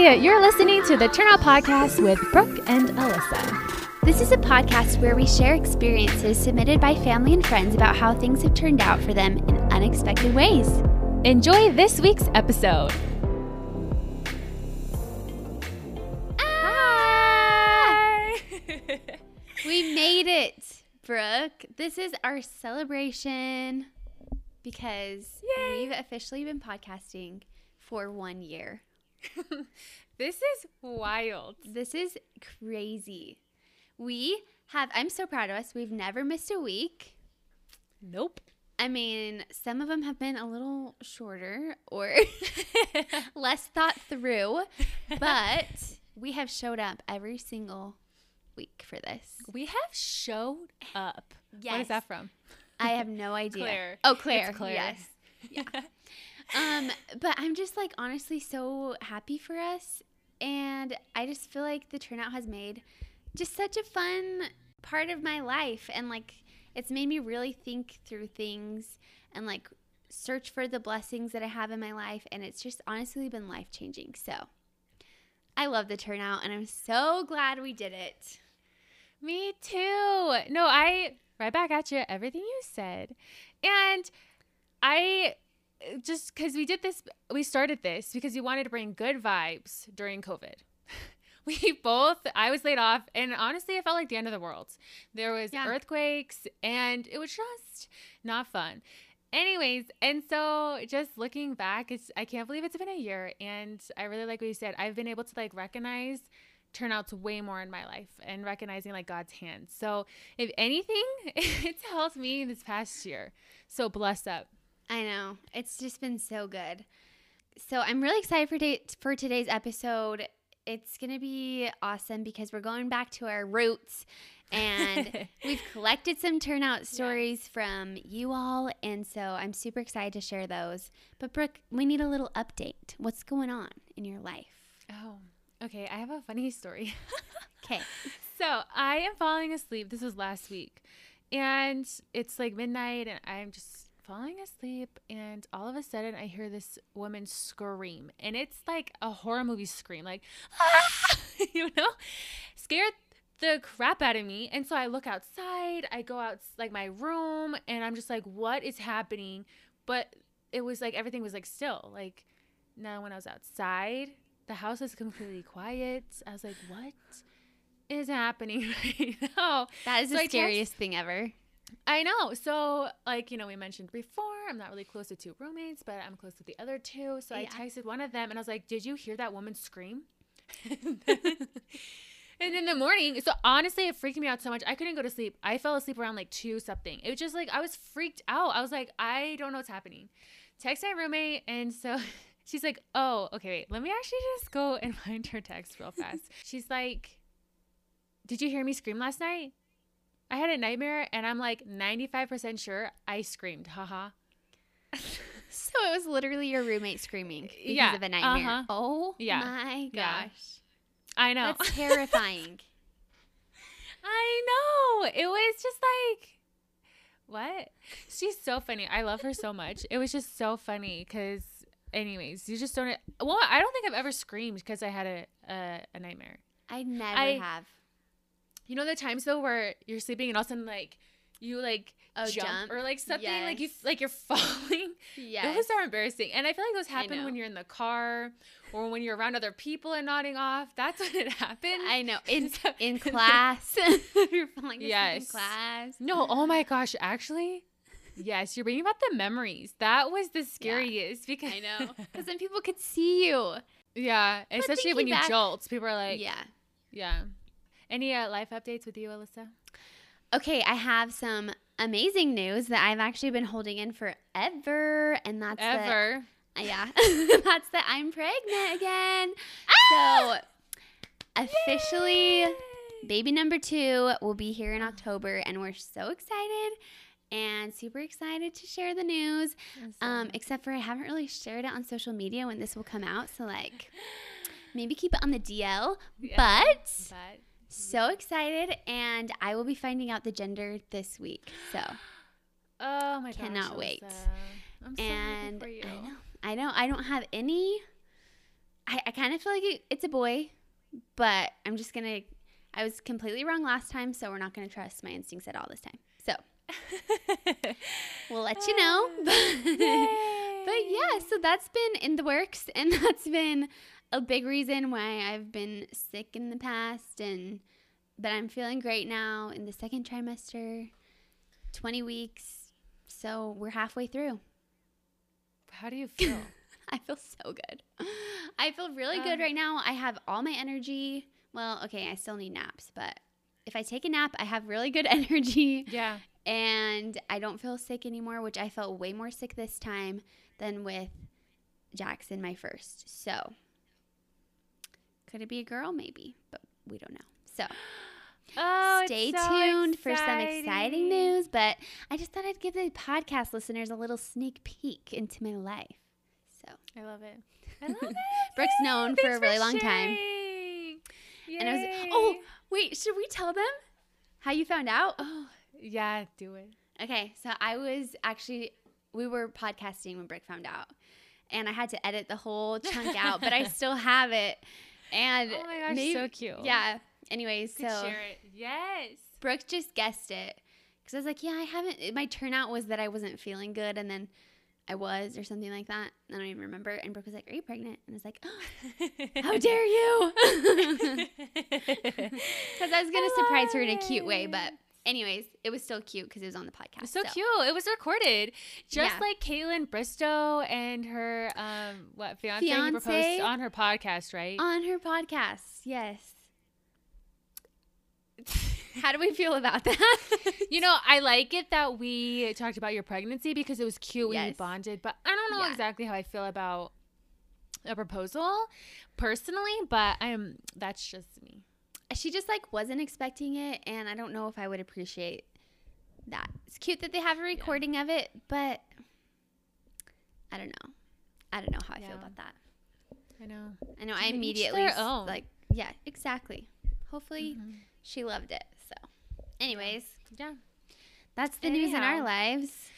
You're listening to the Turnout Podcast with Brooke and Alyssa. This is a podcast where we share experiences submitted by family and friends about how things have turned out for them in unexpected ways. Enjoy this week's episode. Hi! we made it, Brooke. This is our celebration because Yay. we've officially been podcasting for one year. this is wild. This is crazy. We have, I'm so proud of us. We've never missed a week. Nope. I mean, some of them have been a little shorter or less thought through, but we have showed up every single week for this. We have showed up. What Yes. is that from? I have no idea. Claire. Oh, Claire. It's Claire. Yes. Yeah. Um, but I'm just like honestly so happy for us, and I just feel like the turnout has made just such a fun part of my life, and like it's made me really think through things and like search for the blessings that I have in my life, and it's just honestly been life changing. So. I love the turnout and I'm so glad we did it. Me too. No, I right back at you. Everything you said, and I just because we did this, we started this because we wanted to bring good vibes during COVID. We both, I was laid off, and honestly, it felt like the end of the world. There was Yeah. earthquakes, and it was just not fun. Anyways, and so just looking back, it's I can't believe it's been a year, and I really like what you said. I've been able to like recognize turnouts way more in my life and recognizing like God's hand. So if anything, it's helped me this past year. So bless up. I know. It's just been so good. So I'm really excited for day- for today's episode. It's going to be awesome because we're going back to our roots and we've collected some turnout stories from you all and so I'm super excited to share those. But Brooke, we need a little update. What's going on in your life? Oh, okay. I have a funny story. Okay. So I am falling asleep. This was last week. And it's like midnight and I'm just falling asleep and all of a sudden I hear this woman scream. And it's like a horror movie scream, like "Ah!" you know? Scared the crap out of me. And so I look outside, I go out like my room and I'm just like, what is happening? But it was like everything was like still. Like now when I was outside, the house is completely quiet. I was like, what is happening right now? That is So the I text- scariest thing ever. I know. So, like, you know, we mentioned before, I'm not really close to two roommates, but I'm close with the other two. So I texted one of them and I was like, Did you hear that woman scream? and in the morning, so honestly, it freaked me out so much. I couldn't go to sleep. I fell asleep around like two something. It was just like, I was freaked out. I was like, I don't know what's happening. Text my roommate. And so she's like, Oh, okay, wait, let me actually just go and find her text real fast. she's like, Did you hear me scream last night? I had a nightmare and I'm like 95% sure I screamed. Haha. So it was literally your roommate screaming because Yeah, of a nightmare. uh-huh. Oh Yeah, my yeah. gosh. I know. That's terrifying. I know. It was just like, what? She's so funny. I love her so much. It was just so funny because, anyways, you just don't. Well, I don't think I've ever screamed because I had a, a, a nightmare. I never I- have. You know the times though where you're sleeping and all of a sudden like you like Oh, jump, jump? or like something like you like you're falling. Yeah. Those are embarrassing. And I feel like those happen when you're in the car or when you're around other people and nodding off. That's when it happens. I know. In So- in class. You're falling asleep in Yes. class. No, oh my gosh, actually, yes, you're bringing about the memories. That was the scariest because I know. Because then people could see you. yeah, especially when you back- jolt, people are like, yeah. yeah. Any uh, life updates with you, Alyssa? Okay, I have some amazing news that I've actually been holding in forever, and that's that- Ever? Uh, yeah, that's that I'm pregnant again. Ah! So officially, baby number two will be here in October, and we're so excited and super excited to share the news. Um, except for I haven't really shared it on social media when this will come out, so like maybe keep it on the DL. Yeah, But but so excited, and I will be finding out the gender this week. So oh my gosh, Cannot wait. Alyssa. I'm so and happy for you. I know, I know, I don't have any. I, I kind kind of feel like it, it's a boy, but I'm just gonna. I was completely wrong last time, so we're not gonna trust my instincts at all this time. So we'll let you know. Ah, but yeah, so that's been in the works, and that's been a big reason why I've been sick in the past, and but I'm feeling great now in the second trimester, 20 weeks. So we're halfway through. How do you feel? I feel so good. I feel really Uh. good right now. I have all my energy. Well, okay, I still need naps, but if I take a nap, I have really good energy yeah. and I don't feel sick anymore, which I felt way more sick this time than with Jackson, my first. So, could it be a girl? Maybe, but we don't know. So, Oh, stay so tuned for some exciting exciting. news. But I just thought I'd give the podcast listeners a little sneak peek into my life. So, I love it. I love it. Brooke's known for a really long time. sharing. And I was oh, Yay. oh wait, should we tell them how you found out? oh, yeah, do it. Okay, so I was actually we were podcasting when Brooke found out, and I had to edit the whole chunk out, but I still have it. And Oh my gosh, maybe- so cute. Yeah. Anyways, so. Yes. Brooke just guessed it because I was like, yeah, I haven't. My turnout was that I wasn't feeling good, and then I was or something like that. I don't even remember. And Brooke was like, "Are you pregnant?" And I was like, oh, "How dare you!" Because I was gonna I surprise her in a cute way, but anyways, it was still cute because it was on the podcast. so, cute. It was recorded, just Yeah. like Kaitlyn Bristowe and her um what fiance, Fiancé? proposed on her podcast, right? on her podcast. Yes. How do we feel about that? you know, I like it that we talked about your pregnancy because it was cute when we Yes. bonded, but I don't know Yeah. exactly how I feel about a proposal personally, but I'm that's just me. She just like wasn't expecting it, and I don't know if I would appreciate that. It's cute that they have a recording of it, but I don't know. I don't know how I Yeah. feel about that. I know. I know I immediately like yeah, exactly. Hopefully Mhm. she loved it. So, anyways, Yeah. that's the news in our lives.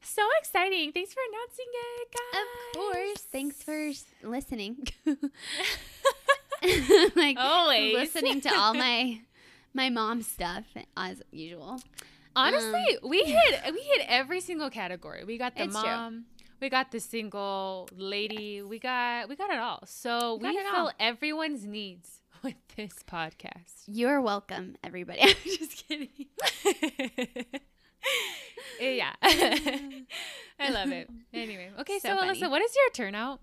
So exciting. Thanks for announcing it, guys. Of course. Thanks for listening. like Always. listening to all my my mom stuff as usual. Honestly, um, we hit we hit every single category. We got the It's true. mom, we got the single lady, we got we got it all. So We we, fill all. everyone's needs with this podcast. You're welcome, everybody. I'm just kidding. yeah. I love it. Anyway, okay, So so. Alyssa, what is your turnout?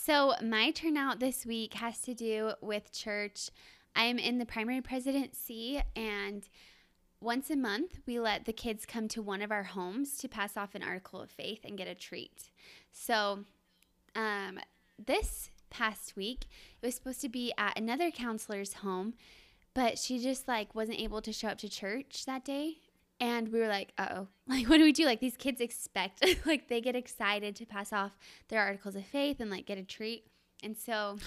So, my turnout this week has to do with church. I'm in the primary presidency, and once a month, we let the kids come to one of our homes to pass off an article of faith and get a treat. So, um, this past week, it was supposed to be at another counselor's home, but she just like wasn't able to show up to church that day. And we were like, uh oh, like, what do we do? Like, these kids expect, like, they get excited to pass off their articles of faith and like get a treat. And so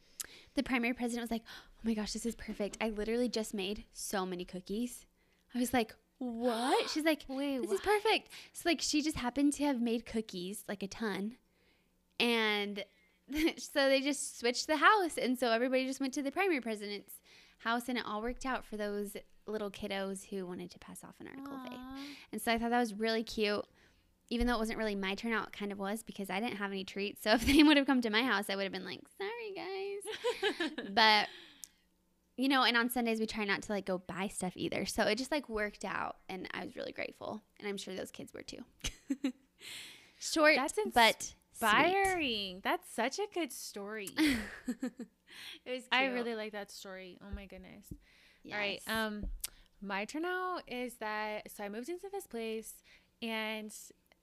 the primary president was like, oh my gosh, this is perfect. I literally just made so many cookies. I was like, what? She's like, Wait, this is perfect. So like she just happened to have made cookies, like a ton. And so they just switched the house. And so everybody just went to the primary president's house and it all worked out for those little kiddos who wanted to pass off an article of faith. And so I thought that was really cute. Even though it wasn't really my turnout, it kind of was because I didn't have any treats. So if they would have come to my house, I would have been like, sorry guys. but you know, and on Sundays we try not to like go buy stuff either. So it just like worked out and I was really grateful. And I'm sure those kids were too. Short That's but sweet. Inspiring. That's such a good story. it was cute. I really like that story. Oh my goodness. All right. Um, my turn turnout is that so I moved into this place, and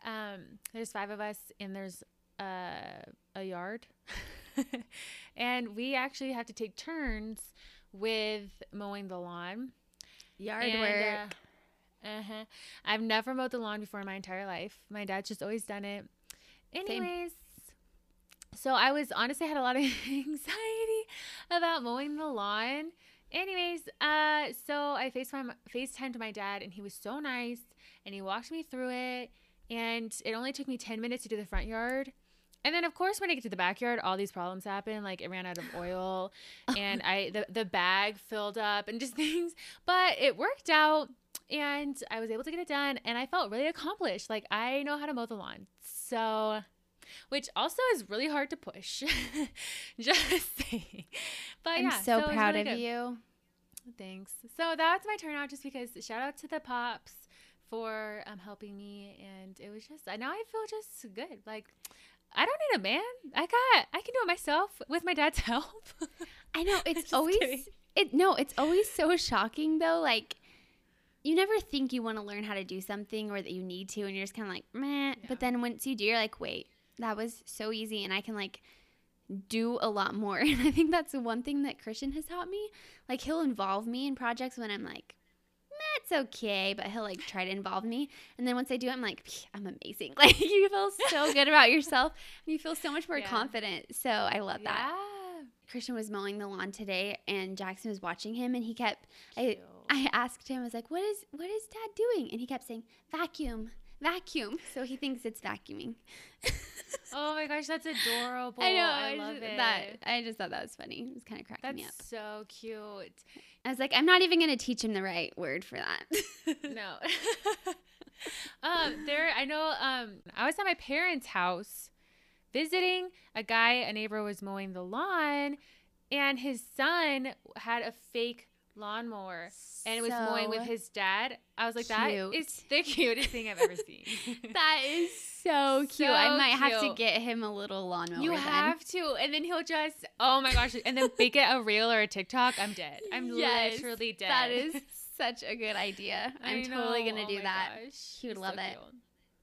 um, there's five of us, and there's uh, a yard, and we actually have to take turns with mowing the lawn. Yard And, work. Uh, uh-huh. I've never mowed the lawn before in my entire life. My dad's just always done it. Anyways, so I was honestly had a lot of anxiety about mowing the lawn. Anyways, uh, so I FaceTime FaceTimed my dad, and he was so nice, and he walked me through it. And it only took me ten minutes to do the front yard, And then of course when I get to the backyard, all these problems happen. Like it ran out of oil and I the, the bag filled up and just things. But it worked out and I was able to get it done and I felt really accomplished. Like I know how to mow the lawn. So which also is really hard to push. just saying. But I'm yeah, so, was proud really of good. you. Thanks. So that's my turnout just because shout out to the pops for um, helping me and it was just now I feel just good. Like I don't need a man. I got I can do it myself with my dad's help. I know it's always kidding. it. No, it's always so shocking though. Like you never think you want to learn how to do something or that you need to, and you're just kind of like, meh. Yeah. But then once you do, you're like, wait, that was so easy, and I can like do a lot more. And I think that's one thing that Christian has taught me. Like he'll involve me in projects when I'm like. "Meh, It's okay, but he'll like try to involve me, and then once I do, I'm like, I'm amazing. Like you feel so good about yourself, and you feel so much more Yeah. confident. So I love that. Yeah. Christian was mowing the lawn today and Jackson was watching him and he kept I I asked him, I was like, What is what is dad doing? And he kept saying, Vacuum, vacuum. So he thinks it's vacuuming. Oh my gosh, that's adorable. I know. I, love just, it. That I just thought that was funny. It was kind of cracking me up. That's so cute. I was like, I'm not even gonna teach him the right word for that. no. um, there I know um I was at my parents' house visiting. A guy, a neighbor was mowing the lawn and his son had a fake lawnmower and it was mowing with his dad. I was like, that cute. is the cutest thing I've ever seen. That is so cute. I So might have to get him a little lawnmower. You then. have to, and then he'll just, oh my gosh, and then make it a reel or a TikTok. I'm dead. I'm Yes, literally dead. That is such a good idea. I I'm totally gonna Oh do that. gosh. He would love so it.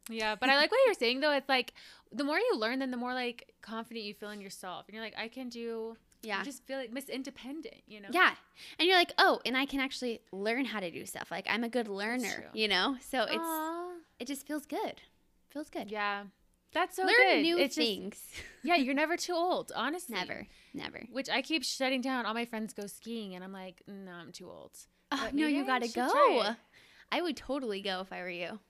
cute. Yeah, but I like what you're saying though. It's like the more you learn, then the more like confident you feel in yourself, and you're like, I can do. Yeah. You just feel like Miss Independent, you know. Yeah. And you're like, oh, and I can actually learn how to do stuff. Like I'm a good learner, you know? So it's Aw. it just feels good. Feels good. Yeah. That's so learn good. new It's just- things. yeah, you're never too old, honestly. never. Never. Which I keep shutting down. All my friends go skiing, and I'm like, no, I'm too old. Oh, no, you I gotta go. I would totally go if I were you.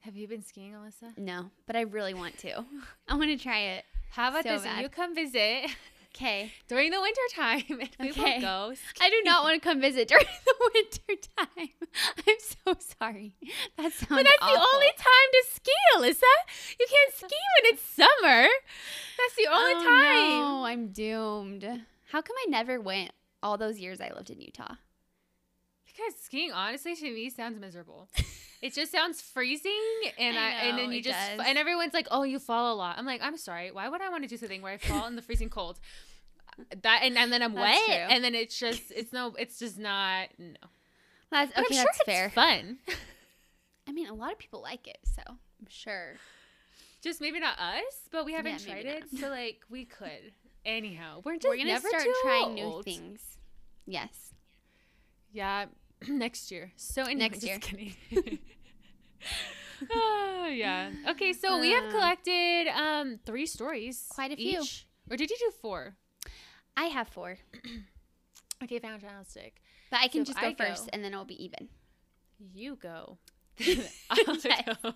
Have you been skiing, Alyssa? No, but I really want to. I want to try it. How about So this? bad. You come visit Okay. during the winter time, and we Okay. will go. I do not want to come visit during the winter time. I'm so sorry. That sounds But that's the only time to ski, Alyssa. You can't ski when it's summer. That's the only oh, time. No, I'm doomed. How come I never went all those years I lived in Utah? Because skiing, honestly, to me sounds miserable. it just sounds freezing, and I I, and then you just does. and everyone's like, "Oh, you fall a lot." I'm like, "I'm sorry. Why would I want to do something where I fall in the freezing cold?" That and, and then I'm wet, true. and then it's just it's no, it's just not no. That's okay. I'm sure that's it's fair. fun. I mean, a lot of people like it, so I'm sure. just maybe not us, but we haven't Yeah, tried it, not. so like we could. Anyhow, we're just We're gonna never start trying new things. Yes. Yeah, next year. So anyway, Next year. oh yeah. Okay, so we have Uh, collected um three stories. Quite a few. each. Or did you do four? I have four, Okay, fantastic. but I can So just go I go- first, and then it'll be even. You go. I'll go.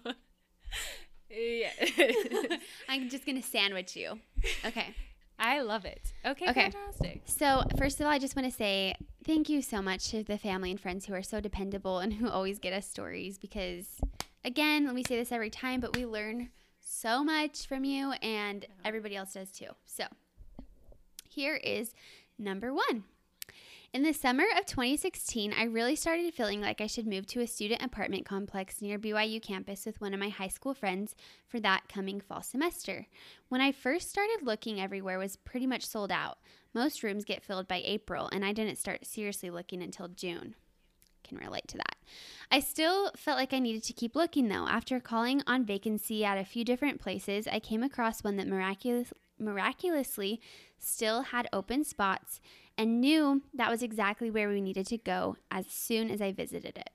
Yeah. I'm just gonna sandwich you. Okay. I love it. Okay, Okay. fantastic. So, first of all, I just want to say thank you so much to the family and friends who are so dependable and who always get us stories because, again, we say this every time, but we learn so much from you and everybody else does too. So, here is number one. In the summer of 2016, I really started feeling like I should move to a student apartment complex near BYU campus with one of my high school friends for that coming fall semester. When I first started looking everywhere was pretty much sold out. Most rooms get filled by April, and I didn't start seriously looking until June. Can relate to that. I still felt like I needed to keep looking though. After calling on vacancy at a few different places, I came across one that miraculous, miraculously still had open spots and knew that was exactly where we needed to go as soon as I visited it.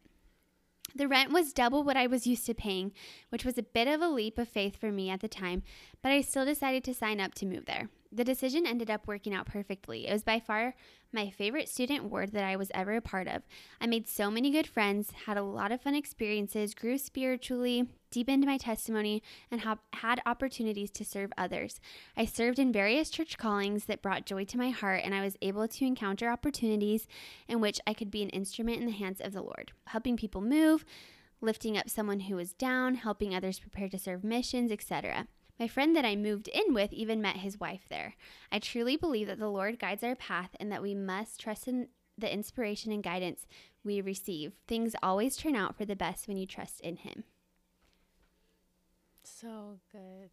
The rent was double what I was used to paying, which was a bit of a leap of faith for me at the time, but I still decided to sign up to move there. The decision ended up working out perfectly. It was by far my favorite student ward that I was ever a part of. I made so many good friends, had a lot of fun experiences, grew spiritually, deepened my testimony, and ha- had opportunities to serve others. I served in various church callings that brought joy to my heart, and I was able to encounter opportunities in which I could be an instrument in the hands of the Lord, helping people move, lifting up someone who was down, helping others prepare to serve missions, etc. My friend that I moved in with even met his wife there. I truly believe that the Lord guides our path and that we must trust in the inspiration and guidance we receive. Things always turn out for the best when you trust in Him. So good.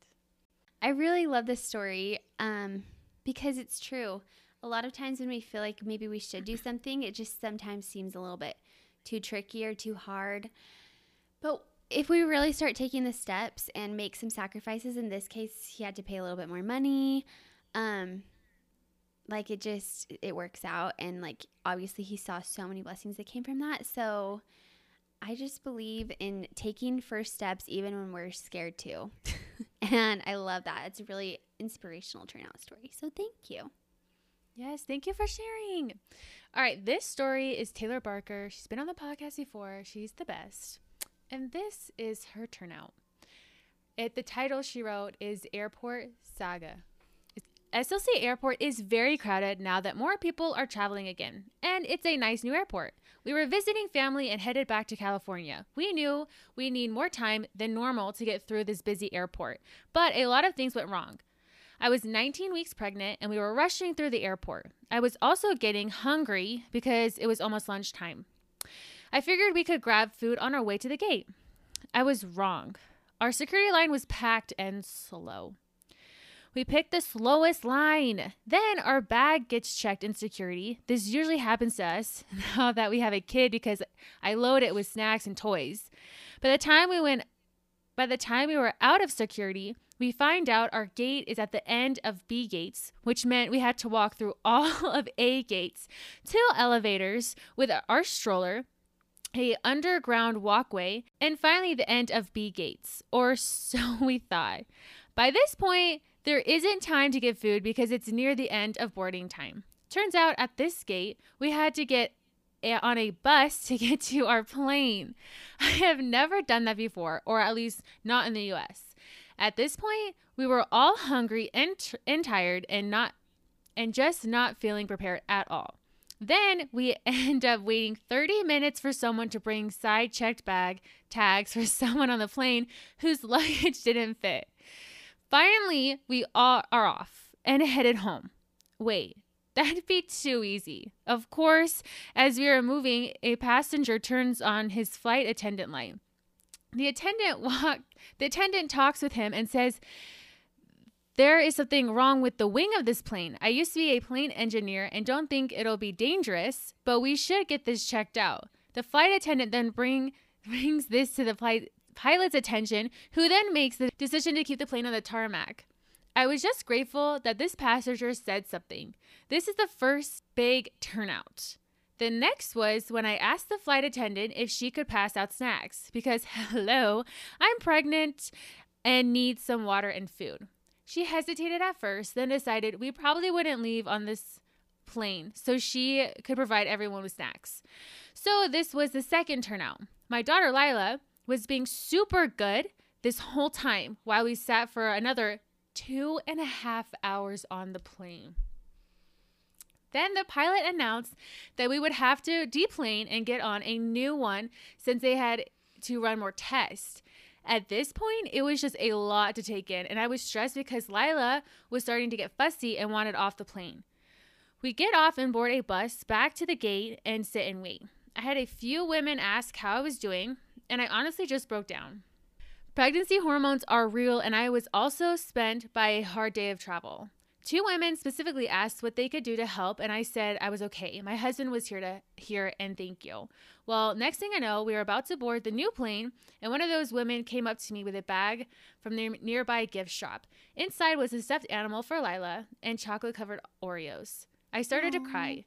I really love this story um, because it's true. A lot of times when we feel like maybe we should do something, it just sometimes seems a little bit too tricky or too hard. But if we really start taking the steps and make some sacrifices, in this case, he had to pay a little bit more money. Um, like it just it works out, and like obviously he saw so many blessings that came from that. So I just believe in taking first steps even when we're scared to, and I love that. It's a really inspirational turnout story. So thank you. Yes, thank you for sharing. All right, this story is Taylor Barker. She's been on the podcast before. She's the best. And this is her turnout. It, the title she wrote is Airport Saga. SLC Airport is very crowded now that more people are traveling again, and it's a nice new airport. We were visiting family and headed back to California. We knew we need more time than normal to get through this busy airport, but a lot of things went wrong. I was 19 weeks pregnant and we were rushing through the airport. I was also getting hungry because it was almost lunchtime. I figured we could grab food on our way to the gate. I was wrong. Our security line was packed and slow. We picked the slowest line. Then our bag gets checked in security. This usually happens to us now that we have a kid because I load it with snacks and toys. By the time we went by the time we were out of security, we find out our gate is at the end of B gates, which meant we had to walk through all of A gates, two elevators with our stroller, a underground walkway, and finally the end of B gates, or so we thought. By this point, there isn't time to get food because it's near the end of boarding time. Turns out at this gate, we had to get on a bus to get to our plane. I have never done that before, or at least not in the US. At this point, we were all hungry and, and tired and not and just not feeling prepared at all. Then we end up waiting 30 minutes for someone to bring side checked bag tags for someone on the plane whose luggage didn't fit. Finally, we all are off and headed home. Wait, that'd be too easy. Of course, as we are moving, a passenger turns on his flight attendant light. The attendant walk the attendant talks with him and says, there is something wrong with the wing of this plane. I used to be a plane engineer and don't think it'll be dangerous, but we should get this checked out. The flight attendant then bring, brings this to the flight pilot's attention, who then makes the decision to keep the plane on the tarmac. I was just grateful that this passenger said something. This is the first big turnout. The next was when I asked the flight attendant if she could pass out snacks because, hello, I'm pregnant and need some water and food. She hesitated at first, then decided we probably wouldn't leave on this plane so she could provide everyone with snacks. So this was the second turnout. My daughter Lila was being super good this whole time while we sat for another two and a half hours on the plane. Then the pilot announced that we would have to deplane and get on a new one since they had to run more tests. At this point, it was just a lot to take in, and I was stressed because Lila was starting to get fussy and wanted off the plane. We get off and board a bus back to the gate and sit and wait. I had a few women ask how I was doing, and I honestly just broke down. Pregnancy hormones are real, and I was also spent by a hard day of travel. Two women specifically asked what they could do to help, and I said I was okay. My husband was here to hear and thank you. Well, next thing I know, we were about to board the new plane, and one of those women came up to me with a bag from the nearby gift shop. Inside was a stuffed animal for Lila and chocolate covered Oreos. I started Aww. to cry.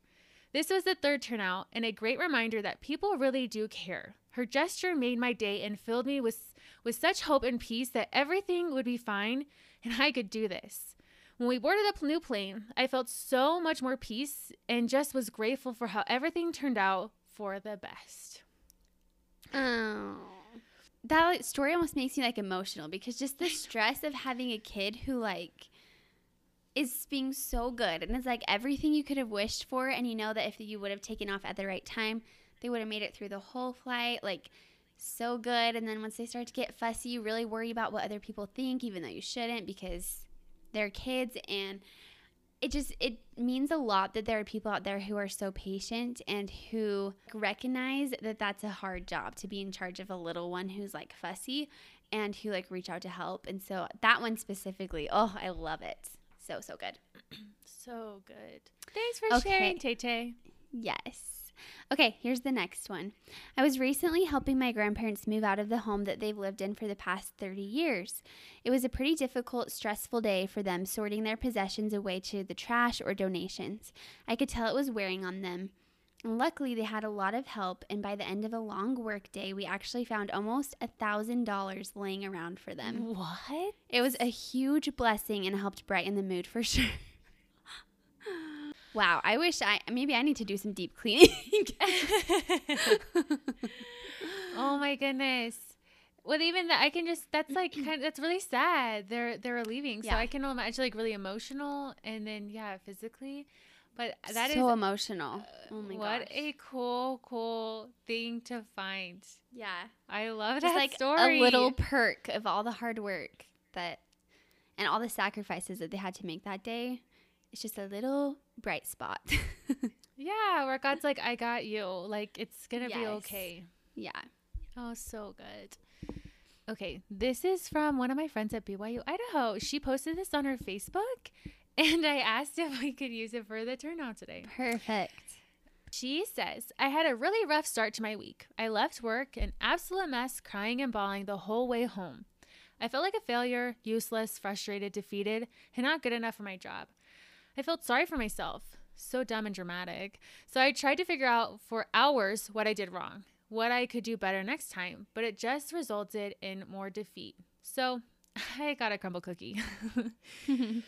This was the third turnout, and a great reminder that people really do care. Her gesture made my day and filled me with, with such hope and peace that everything would be fine and I could do this. When we boarded the new plane, I felt so much more peace and just was grateful for how everything turned out for the best. Oh. That like, story almost makes me like emotional because just the stress of having a kid who like is being so good and it's like everything you could have wished for and you know that if you would have taken off at the right time, they would have made it through the whole flight like so good and then once they start to get fussy, you really worry about what other people think even though you shouldn't because they're kids and it just it means a lot that there are people out there who are so patient and who recognize that that's a hard job to be in charge of a little one who's like fussy and who like reach out to help and so that one specifically oh i love it so so good So good. Thanks for Okay. sharing, Tay Tay. Yes. Okay, here's the next one. I was recently helping my grandparents move out of the home that they've lived in for the past 30 years. It was a pretty difficult, stressful day for them sorting their possessions away to the trash or donations. I could tell it was wearing on them. Luckily, they had a lot of help, and by the end of a long work day, we actually found almost a $1,000 laying around for them. What? It was a huge blessing and helped brighten the mood for sure. Wow, I wish I maybe I need to do some deep cleaning. oh my goodness. Well, even that, I can just, that's like, kind that's really sad. They're, they're leaving. So I can imagine like really emotional and then, yeah, physically. But that is so emotional. Uh, oh my what gosh. a cool, cool thing to find. yeah. I love Just that like story. a little perk of all the hard work that and all the sacrifices that they had to make that day. It's just a little bright spot. Yeah, where God's like, I got you. Like, it's going to be okay. yeah. Oh, so good. Okay, this is from one of my friends at BYU Idaho. She posted this on her Facebook, and I asked if we could use it for the turnout today. Perfect. She says, I had a really rough start to my week. I left work an absolute mess, crying and bawling the whole way home. I felt like a failure, useless, frustrated, defeated, and not good enough for my job. I felt sorry for myself. So dumb and dramatic. So I tried to figure out for hours what I did wrong, what I could do better next time, but it just resulted in more defeat. So I got a Crumbl cookie.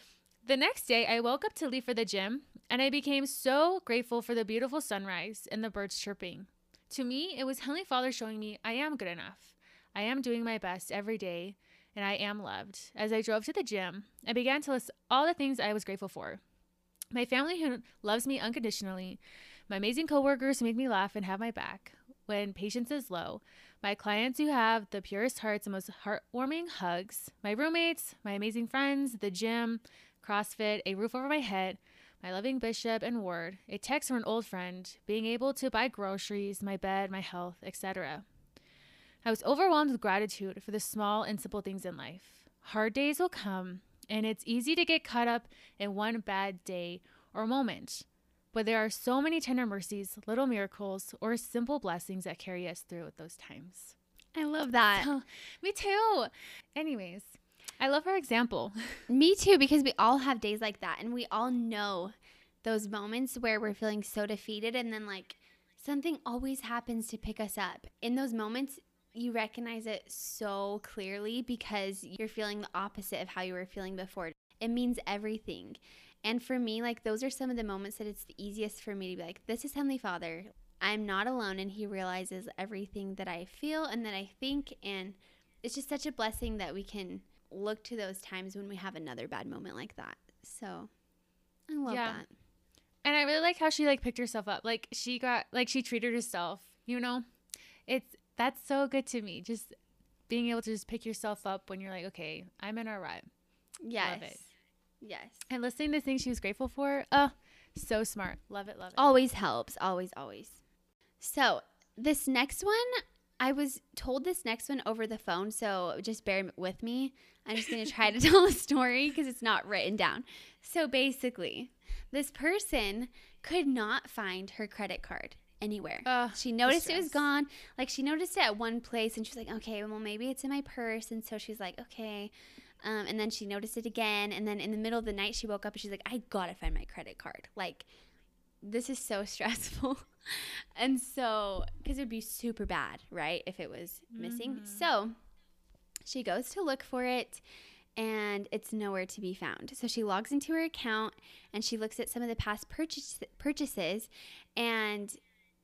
The next day, I woke up to leave for the gym, and I became so grateful for the beautiful sunrise and the birds chirping. To me, it was Heavenly Father showing me I am good enough. I am doing my best every day, and I am loved. As I drove to the gym, I began to list all the things I was grateful for. My family who loves me unconditionally, my amazing coworkers who make me laugh and have my back when patience is low, my clients who have the purest hearts and most heartwarming hugs, my roommates, my amazing friends, the gym, CrossFit, a roof over my head, my loving bishop and ward, a text from an old friend, being able to buy groceries, my bed, my health, etc. I was overwhelmed with gratitude for the small and simple things in life. Hard days will come, and it's easy to get caught up in one bad day or moment. But there are so many tender mercies, little miracles, or simple blessings that carry us through those times. I love that. Oh, me too. Anyways, I love her example. Me too, because we all have days like that, and we all know those moments where we're feeling so defeated, and then like something always happens to pick us up. In those moments, you recognize it so clearly because you're feeling the opposite of how you were feeling before. It means everything. And for me, like those are some of the moments that it's the easiest for me to be like, this is Heavenly Father. I'm not alone, and He realizes everything that I feel and that I think. And it's just such a blessing that we can look to those times when we have another bad moment like that. So I love Yeah. that. And I really like how she like picked herself up. Like she got like she treated herself, you know? It's that's so good to me. Just being able to just pick yourself up when you're like, okay, I'm in a rut. Yes. it. Yes. And listening to things she was grateful for, oh, so smart. Love it, love it. Always helps. Always, always. So this next one, I was told this next one over the phone. So just bear with me. I'm just going to try to tell a story because it's not written down. So basically, this person could not find her credit card anywhere. Ugh, she noticed it was gone. Like she noticed it at one place and she was like, okay, well, maybe it's in my purse. And so she's like, okay. Um, and then she noticed it again. And then in the middle of the night, she woke up and she's like, I gotta find my credit card. Like, this is so stressful. and so, because it would be super bad, right? If it was missing. Mhm. So she goes to look for it and it's nowhere to be found. So she logs into her account and she looks at some of the past purchase, purchases and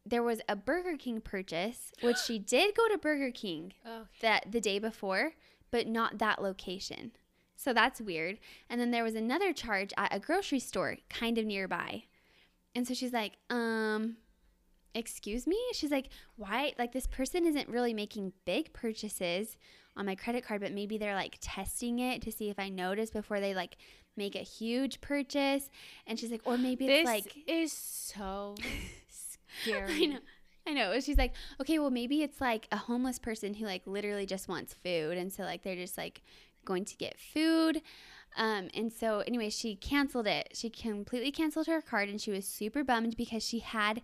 there was a Burger King purchase, which she did go to Burger King Oh, that the day before, but not that location. So that's weird. And then there was another charge at a grocery store kind of nearby. And so she's like, um, excuse me? She's like, why? Like, this person isn't really making big purchases on my credit card, but maybe they're like testing it to see if I notice before they like make a huge purchase. And she's like, or maybe it's this like, is so scary. I know. I know. She's like, okay, well, maybe it's like a homeless person who like literally just wants food. And so like they're just like going to get food. Um, and so anyway, she canceled it. She completely canceled her card and she was super bummed because she had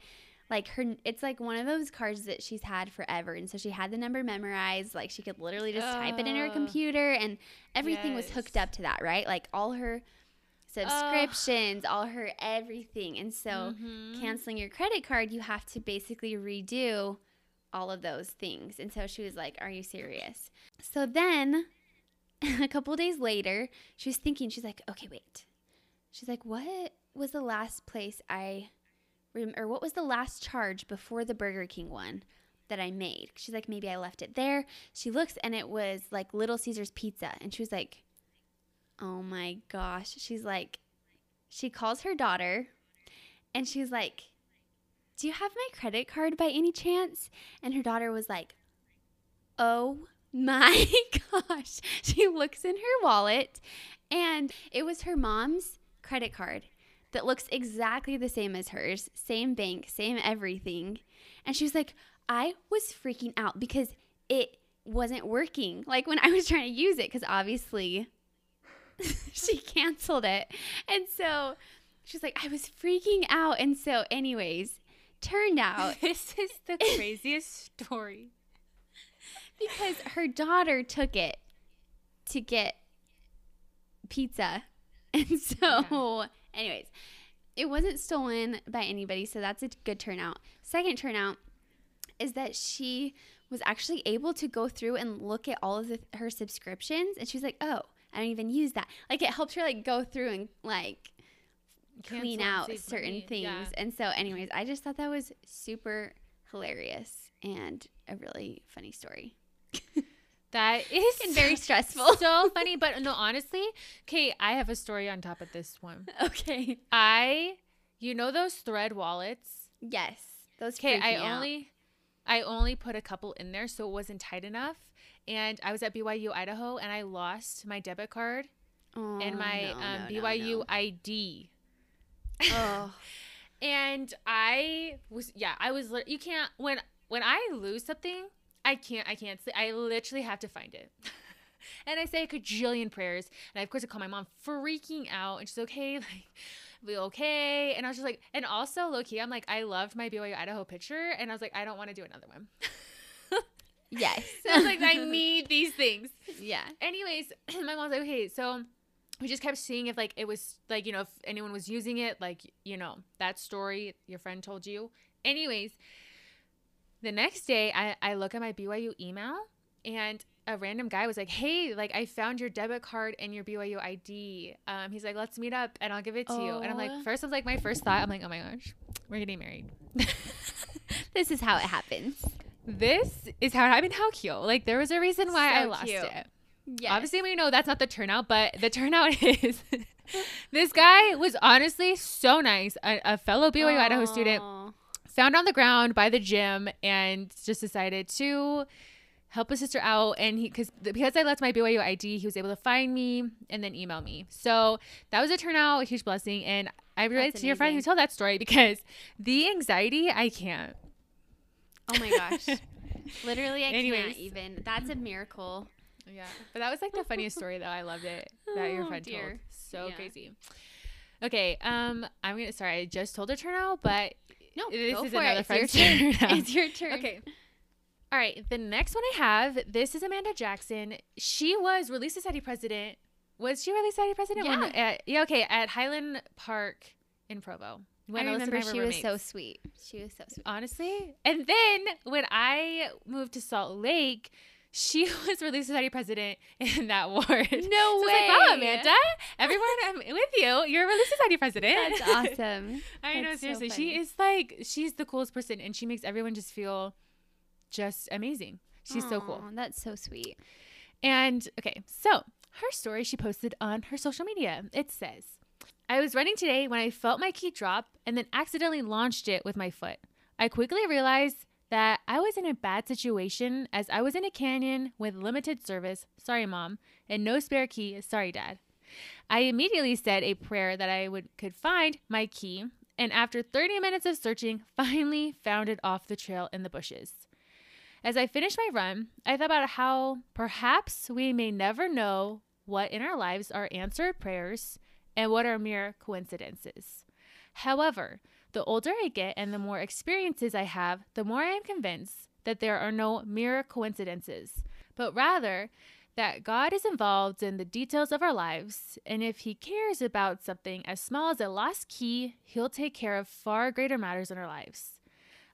like her it's like one of those cards that she's had forever. And so she had the number memorized. Like she could literally just type it in her computer and everything was hooked up to that, right? Like all her subscriptions, all her everything. And so Mhm. canceling your credit card, you have to basically redo all of those things. And so she was like, Are you serious? So then a couple days later, she was thinking, She's like, Okay, wait. She's like, What was the last place I, rem- or what was the last charge before the Burger King one? That I made. She's like, maybe I left it there. She looks and it was like Little Caesars pizza. And she was like, oh my gosh. She's like, she calls her daughter and she's like, Do you have my credit card by any chance? And her daughter was like, Oh my gosh. She looks in her wallet and it was her mom's credit card that looks exactly the same as hers, same bank, same everything. And she was like, I was freaking out because it wasn't working. Like when I was trying to use it, because obviously she canceled it. And so she's like, I was freaking out. And so, anyways, turned out This is the craziest story. because her daughter took it to get pizza. And so, anyways, it wasn't stolen by anybody. So that's a good turnout. Second turnout is that she was actually able to go through and look at all of the, her subscriptions. And she's like, oh, I don't even use that. Like it helped her like go through and like clean Cancel and out certain things. Yeah. And so, anyways, I just thought that was super hilarious and a really funny story. That is And very stressful. so funny. But no, honestly, okay, I have a story on top of this one. okay. I, you know those thread wallets? Yes. Those Okay, I me out. only, I only put a couple in there, so it wasn't tight enough. And I was at BYU Idaho, and I lost my debit card oh, and my no, um, no, BYU no. ID. Oh, And I was, yeah, I was. You can't when when I lose something, I can't. I can't. I literally have to find it. and I say a cajillion prayers, and I, of course I call my mom, freaking out, and she's okay, like. Be okay, and I was just like, and also low key, I'm like, I loved my BYU Idaho picture, and I was like, I don't want to do another one. Yes. So I was like, I need these things. yeah. Anyways, my mom's like, okay, so we just kept seeing if like it was like, you know, if anyone was using it, like, you know, that story your friend told you. Anyways, the next day I, I look at my BYU email and a random guy was like, Hey, like I found your debit card and your BYU ID. Um, he's like, Let's meet up and I'll give it to you. And I'm like, Oh. first I was like, my first thought, I'm like, oh my gosh, we're getting married. This is how it happens. This is how it happened. How cute. Like there was a reason why I lost cute. it. Yes. Obviously, we know that's not the turnout, but the turnout is this guy was honestly so nice. A, a fellow BYU Idaho student found on the ground by the gym and just decided to help his sister out. And he, because because I left my BYU ID, he was able to find me and then email me. So that was a turnout, a huge blessing. And I relate to your friend who told that story because the anxiety, I can't. Oh my gosh. Literally, I Anyways. can't even. That's a miracle. Yeah, but that was like the funniest story though. I loved it that your Oh, friend told. So Yeah. crazy. Okay, um, I'm gonna. Sorry, I just told a turnout, but No, this go is for another it. It's your friend's turn. turnout. It's your turn. Okay. All right, the next one I have. This is Amanda Jackson. She was Relief Society president. Was she Relief Society president? When- Yeah. at- yeah. Okay. At Highland Park in Provo. When I and remember she was so sweet. She was so sweet. honestly. And then when I moved to Salt Lake, she was Relief Society president in that ward. No so way. It's like, wow, Amanda, everyone, I'm with you. You're a Relief Society president. That's awesome. I know, That's so seriously. she is like, she's the coolest person and she makes everyone just feel just amazing. She's so cool. That's so sweet. And okay, so her story she posted on her social media. It says, I was running today when I felt my key drop and then accidentally launched it with my foot. I quickly realized that I was in a bad situation as I was in a canyon with limited service, sorry mom, and no spare key, sorry dad. I immediately said a prayer that I would could find my key, and after 30 minutes of searching, finally found it off the trail in the bushes. As I finished my run, I thought about how perhaps we may never know what in our lives are answered prayers and what are mere coincidences. However, the older I get and the more experiences I have, the more I am convinced that there are no mere coincidences, but rather that God is involved in the details of our lives, and if He cares about something as small as a lost key, He'll take care of far greater matters in our lives.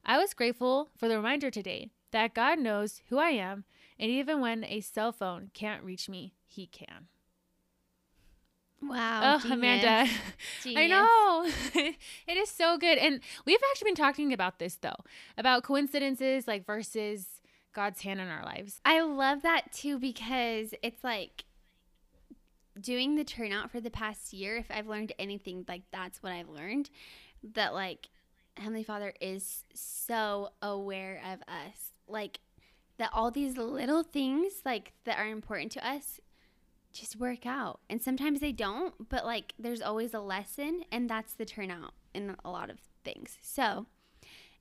I was grateful for the reminder today that God knows who I am, and even when a cell phone can't reach me, He can. Wow. Oh, Amanda. I know. it is so good. And we've actually been talking about this, though, about coincidences, like versus God's hand in our lives. I love that too because it's like doing the turnout for the past year. If I've learned anything, like that's what I've learned that like Heavenly Father is so aware of us. Like that all these little things like that are important to us just work out. And sometimes they don't, but like there's always a lesson and that's the turnout in a lot of things. So,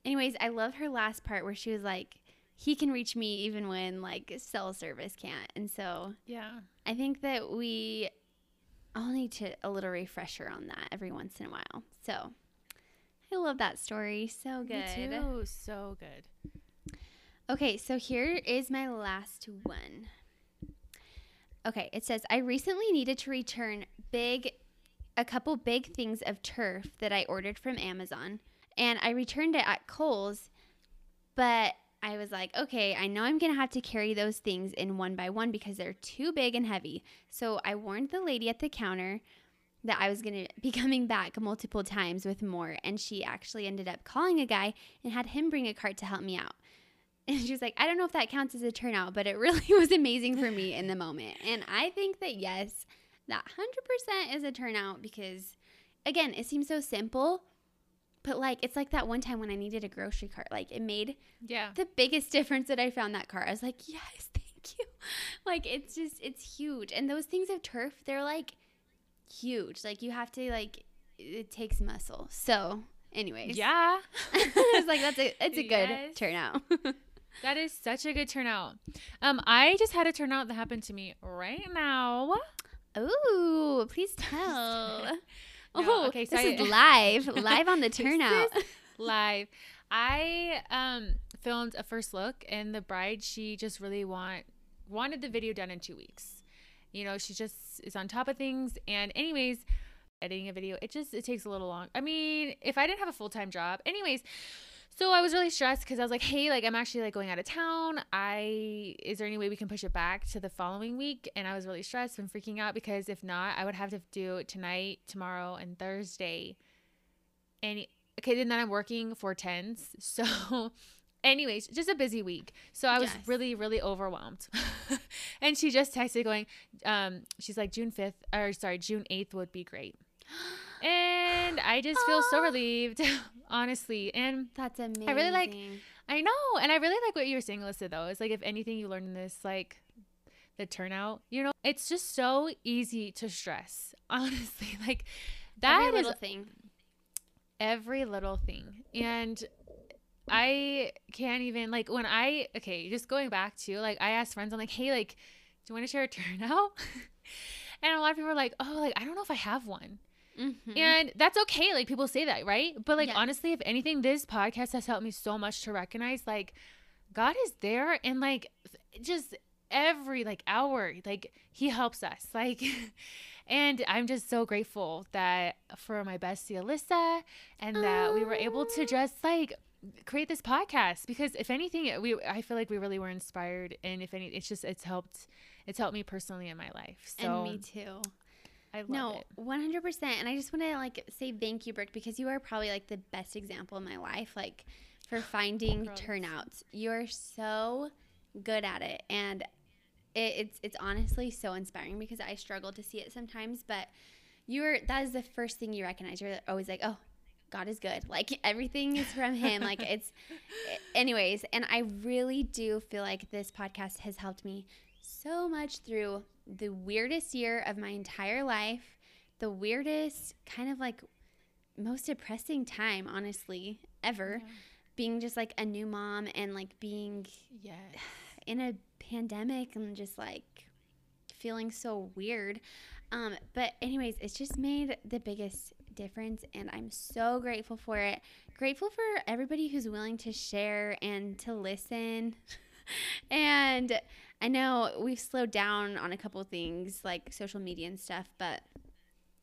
anyways, I love her last part where she was like he can reach me even when like cell service can't. And so Yeah. I think that we all need to a little refresher on that every once in a while. So I love that story. So good. Me too. So good. Okay, so here is my last one. Okay, it says I recently needed to return big a couple big things of turf that I ordered from Amazon and I returned it at Kohl's, but I was like, okay, I know I'm going to have to carry those things in one by one because they're too big and heavy. So I warned the lady at the counter that I was going to be coming back multiple times with more. And she actually ended up calling a guy and had him bring a cart to help me out. And she was like, I don't know if that counts as a turnout, but it really was amazing for me in the moment. And I think that yes, that 100% is a turnout because, again, it seems so simple. But like, it's like that one time when I needed a grocery cart. Like, it made Yeah. the biggest difference that I found that cart. I was like, yes, thank you. Like, it's just, it's huge. And those things of turf, they're like huge. Like, you have to, like, it takes muscle. So, anyways. Yeah. it's like, that's a, it's a good Yes. turnout. That is such a good turnout. Um, I just had a turnout that happened to me right now. Ooh, please tell. No, oh, okay, so this I- is live, live on the turnout. live. I um filmed a first look and the bride she just really want wanted the video done in 2 weeks. You know, she just is on top of things and anyways, editing a video, it just it takes a little long. I mean, if I didn't have a full-time job. Anyways, so I was really stressed cuz I was like, "Hey, like I'm actually like going out of town. I is there any way we can push it back to the following week?" And I was really stressed and freaking out because if not, I would have to do it tonight, tomorrow, and Thursday. And okay, and then I'm working four tens. So, anyways, just a busy week. So I was Yes. really, really overwhelmed. and she just texted going, um, she's like June fifth or sorry, June eighth would be great. And I just feel so relieved, honestly. And That's amazing. I really like- I know, and I really like what you were saying, Alyssa. Though it's like if anything you learned in this, like the turnout, you know, it's just so easy to stress. Honestly, like that Every is little thing. every little thing. And I can't even like when I okay, just going back to like I asked friends, I'm like, hey, like, do you want to share a turnout? and a lot of people are like, oh, like I don't know if I have one. Mhm. And that's okay. Like people say that, right? But like Yes. honestly, if anything, this podcast has helped me so much to recognize like God is there and like just every like hour, like he helps us. Like and I'm just so grateful that for my bestie Alyssa and that we were able to just like create this podcast because if anything we I feel like we really were inspired and if any it's just it's helped it's helped me personally in my life. So and me too. I love no, it. one hundred percent. And I just want to like say thank you, Brooke, because you are probably like the best example in my life, like for finding turnouts. You're so good at it, and it, it's it's honestly so inspiring because I struggle to see it sometimes. But you're that is the first thing you recognize. You're always like, oh. God is good. Like everything is from him. like it's anyways, and I really do feel like this podcast has helped me so much through the weirdest year of my entire life, the weirdest kind of like most depressing time, honestly, ever. Yeah. Being just like a new mom and like being Yes. in a pandemic and just like feeling so weird. Um, but anyways, it's just made the biggest difference and I'm so grateful for it. Grateful for everybody who's willing to share and to listen. and I know we've slowed down on a couple of things like social media and stuff, but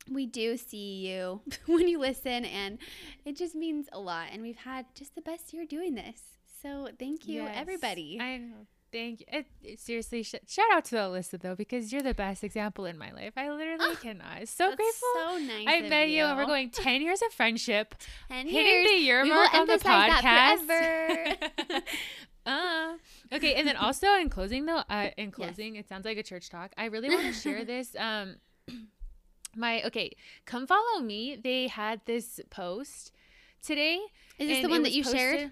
we do see you when you listen and it just means a lot and we've had just the best year doing this. So thank you Yes. everybody. I know. Thank you. It, it- seriously, sh- shout out to Alyssa though, because you're the best example in my life. I literally ah, cannot. So That's grateful. So nice. I met you. and we're going 10 years of friendship, ten hitting years. the year We will mark on the podcast. uh, okay, and then also in closing though, uh, in closing, it sounds like a church talk. I really want to share this. Um, my okay, come follow me. They had this post today. Is this the one that you shared?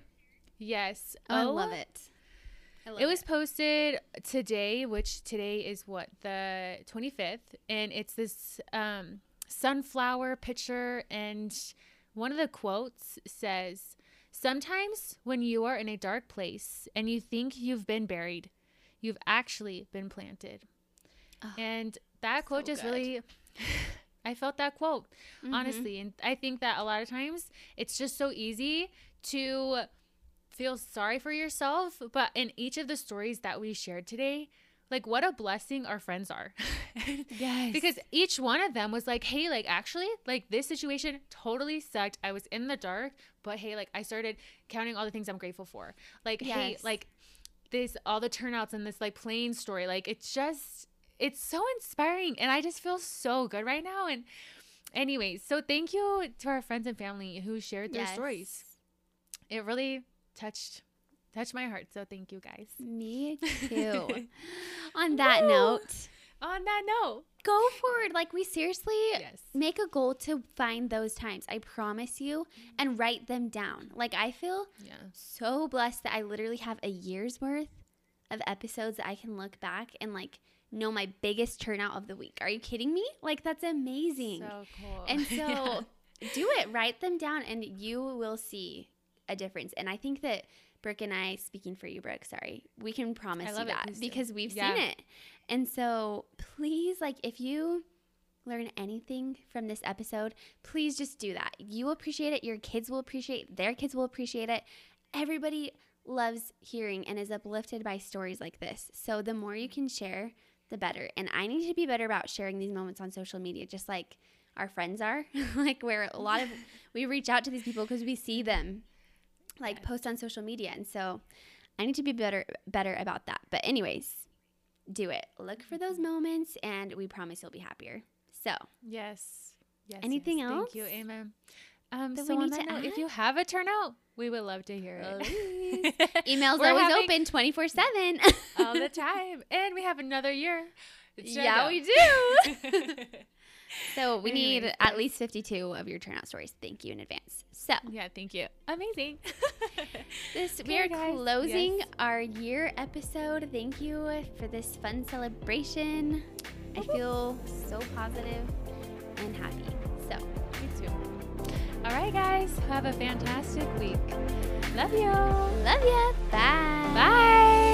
Yes. Oh, I love it. I love It It was posted today, which today is what the 25th, and it's this um, sunflower picture, and one of the quotes says, "Sometimes when you are in a dark place and you think you've been buried, you've actually been planted." Oh, and that quote so just good. really. I felt that quote Mhm. honestly and i think that a lot of times it's just so easy to feel sorry for yourself but in each of the stories that we shared today like what a blessing our friends are. Yes. because each one of them was like hey like actually like this situation totally sucked. I was in the dark but hey like i started counting all the things i'm grateful for. Like hey like this all the turnouts and this like plane story. Like it's just it's so inspiring and i just feel so good right now and anyways so thank you to our friends and family who shared their Yes. stories. It really touched touched my heart so thank you guys Me too. On that Woo. note, on that note go forward. Like we seriously yes make a goal to find those times. I promise you, mm-hmm. and write them down. Like I feel yeah so blessed that I literally have a year's worth of episodes that I can look back and like know my biggest turnout of the week. Are you kidding me? Like that's amazing. so cool And so Yeah. do it, write them down, and you will see a difference. And I think that Brooke and I, speaking for you, Brooke, sorry, we can promise you that because we've Yeah. seen it. And so please, like, if you learn anything from this episode, please just do that. You will appreciate it. Your kids will appreciate. Their kids will appreciate it. Everybody loves hearing and is uplifted by stories like this. So the more you can share, the better. And I need to be better about sharing these moments on social media, just like our friends are. like where a lot of we reach out to these people because we see them like post on social media. And so I need to be better better about that. But anyways, do it. Look for those moments and we promise you'll be happier. So Yes. Yes. Anything yes. Thank you. Amen. Um, so we on need that to note, if you have a turnout, we would love to hear it. emails We're always open 24 7. all the time, and we have another year. Yeah, we do. So we need at least 52 of your turnout stories. Thank you in advance. So yeah, thank you. Amazing. this we are guys. closing Yes. our year episode. Thank you for this fun celebration. I feel so positive and happy. So Me too. All right, guys. Have a fantastic week. Love you. love you. Bye. Bye.